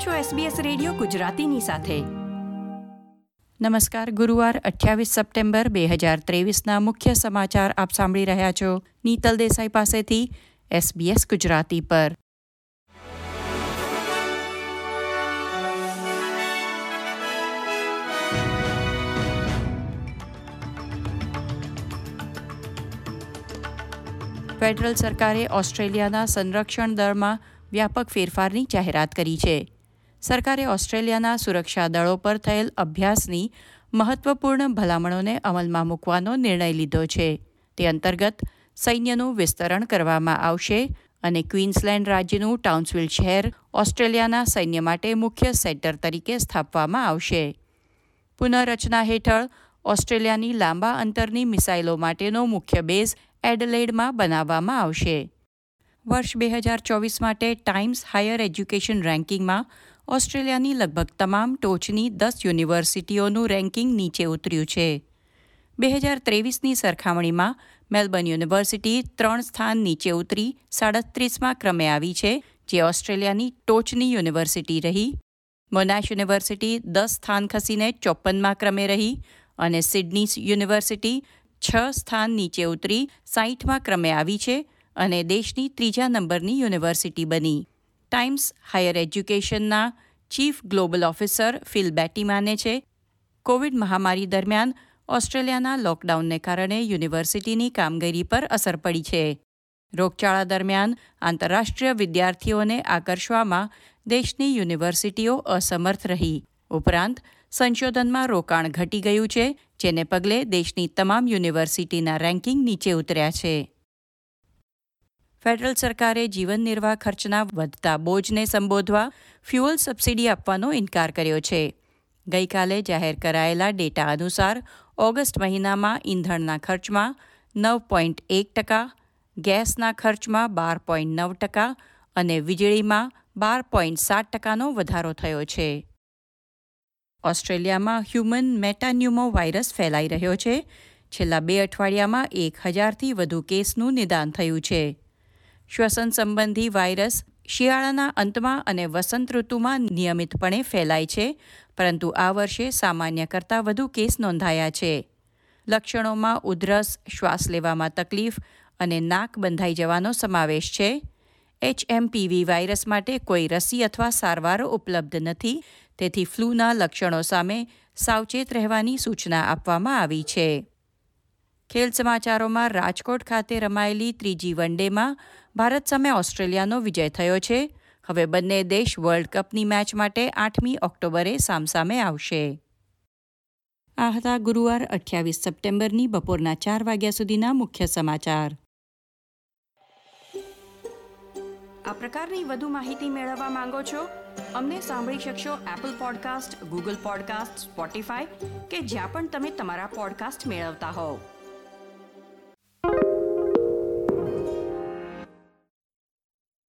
આપ છો SBS radio ગુજરાતીની સાથે. નમસ્કાર, ગુરુવાર અઠ્યાવીસ સપ્ટેમ્બર બે હજાર ત્રેવીસના મુખ્ય સમાચાર આપ સાંભળી રહ્યા છો નીતલ દેસાઈ પાસેથી SBS ગુજરાતી પર. ફેડરલ સરકારે ઓસ્ટ્રેલિયાના સંરક્ષણ દળમાં વ્યાપક ફેરફારની જાહેરાત કરી છે. સરકારે ઓસ્ટ્રેલિયાના સુરક્ષા દળો પર થયેલ અભ્યાસની મહત્વપૂર્ણ ભલામણોને અમલમાં મૂકવાનો નિર્ણય લીધો છે. તે અંતર્ગત સૈન્યનું વિસ્તરણ કરવામાં આવશે અને ક્વીન્સલેન્ડ રાજ્યનું ટાઉન્સવિલ શહેર ઓસ્ટ્રેલિયાના સૈન્ય માટે મુખ્ય સેન્ટર તરીકે સ્થાપવામાં આવશે. પુનઃરચના હેઠળ ઓસ્ટ્રેલિયાની લાંબા અંતરની મિસાઇલો માટેનો મુખ્ય બેઝ એડલેડમાં બનાવવામાં આવશે. વર્ષ બે હજાર ચોવીસ માટે ટાઈમ્સ હાયર એજ્યુકેશન રેન્કિંગમાં ઓસ્ટ્રેલિયાની લગભગ તમામ ટોચની દસ યુનિવર્સિટીઓનું રેન્કિંગ નીચે ઉતર્યું છે. બે હજાર ત્રેવીસની સરખામણીમાં મેલબર્ન યુનિવર્સિટી ત્રણ સ્થાન નીચે ઉતરી સાડત્રીસમાં ક્રમે આવી છે, જે ઓસ્ટ્રેલિયાની ટોચની યુનિવર્સિટી રહી. મોનાશ યુનિવર્સિટી દસ સ્થાન ખસીને ચોપનમાં ક્રમે રહી અને સિડની યુનિવર્સિટી છ સ્થાન નીચે ઉતરી સાહીઠમાં ક્રમે આવી છે અને દેશની ત્રીજા નંબરની યુનિવર્સિટી બની. Times Higher એજ્યુકેશનના chief global officer Phil Baty માને છે. કોવિડ મહામારી દરમિયાન ઓસ્ટ્રેલિયાના લોકડાઉનને કારણે યુનિવર્સિટીની કામગીરી પર અસર પડી છે. રોગચાળા દરમિયાન આંતરરાષ્ટ્રીય વિદ્યાર્થીઓને આકર્ષવામાં દેશની યુનિવર્સિટીઓ અસમર્થ રહી. ઉપરાંત, સંશોધનમાં રોકાણ ઘટી ગયું છે, જેને પગલે દેશની તમામ યુનિવર્સિટીના રેન્કિંગ નીચે ઉતર્યા છે. ફેડરલ સરકારે જીવન નિર્વાહ ખર્ચના વધતા બોજને સંબોધવા ફ્યુઅલ સબસિડી આપવાનો ઇનકાર કર્યો છે. ગઈકાલે જાહેર કરાયેલા ડેટા અનુસાર ઓગસ્ટ મહિનામાં ઈંધણના ખર્ચમાં નવ પોઈન્ટ એક ટકા, ગેસના ખર્ચમાં બાર પોઈન્ટ નવ ટકા અને વીજળીમાં બાર પોઈન્ટ સાત ટકાનો વધારો થયો છે. ઓસ્ટ્રેલિયામાં હ્યુમન મેટાન્યુમો વાયરસ ફેલાઈ રહ્યો છે. છેલ્લા બે અઠવાડિયામાં એક હજારથી વધુ કેસનું નિદાન થયું છે. શ્વસન સંબંધી વાયરસ શિયાળાના અંતમાં અને વસંત ઋતુમાં નિયમિતપણે ફેલાય છે, પરંતુ આ વર્ષે સામાન્ય કરતાં વધુ કેસ નોંધાયા છે. લક્ષણોમાં ઉધરસ, શ્વાસ લેવામાં તકલીફ અને નાક બંધાઈ જવાનો સમાવેશ છે. એચએમપીવી વાયરસ માટે કોઈ રસી અથવા સારવારો ઉપલબ્ધ નથી, તેથી ફ્લૂના લક્ષણો સામે સાવચેત રહેવાની સૂચના આપવામાં આવી છે. ખેલ સમાચારોમાં રાજકોટ ખાતે રમાયેલી ત્રીજી વનડેમાં ભારત સામે ઓસ્ટ્રેલિયાનો વિજય થયો છે. હવે બંને દેશ વર્લ્ડ કપની મેચ માટે આઠમી ઓક્ટોબરે સામસામે આવશે. આ હતા ગુરુવાર અઠ્યાવીસ સપ્ટેમ્બરની બપોરના ચાર વાગ્યા સુધીના મુખ્ય સમાચાર. આ પ્રકારની વધુ માહિતી મેળવવા માંગો છો? અમને સાંભળી શકશો Apple podcast Google podcast Spotify કે જ્યાં પણ તમે તમારા પોડકાસ્ટ મેળવતા હોવ.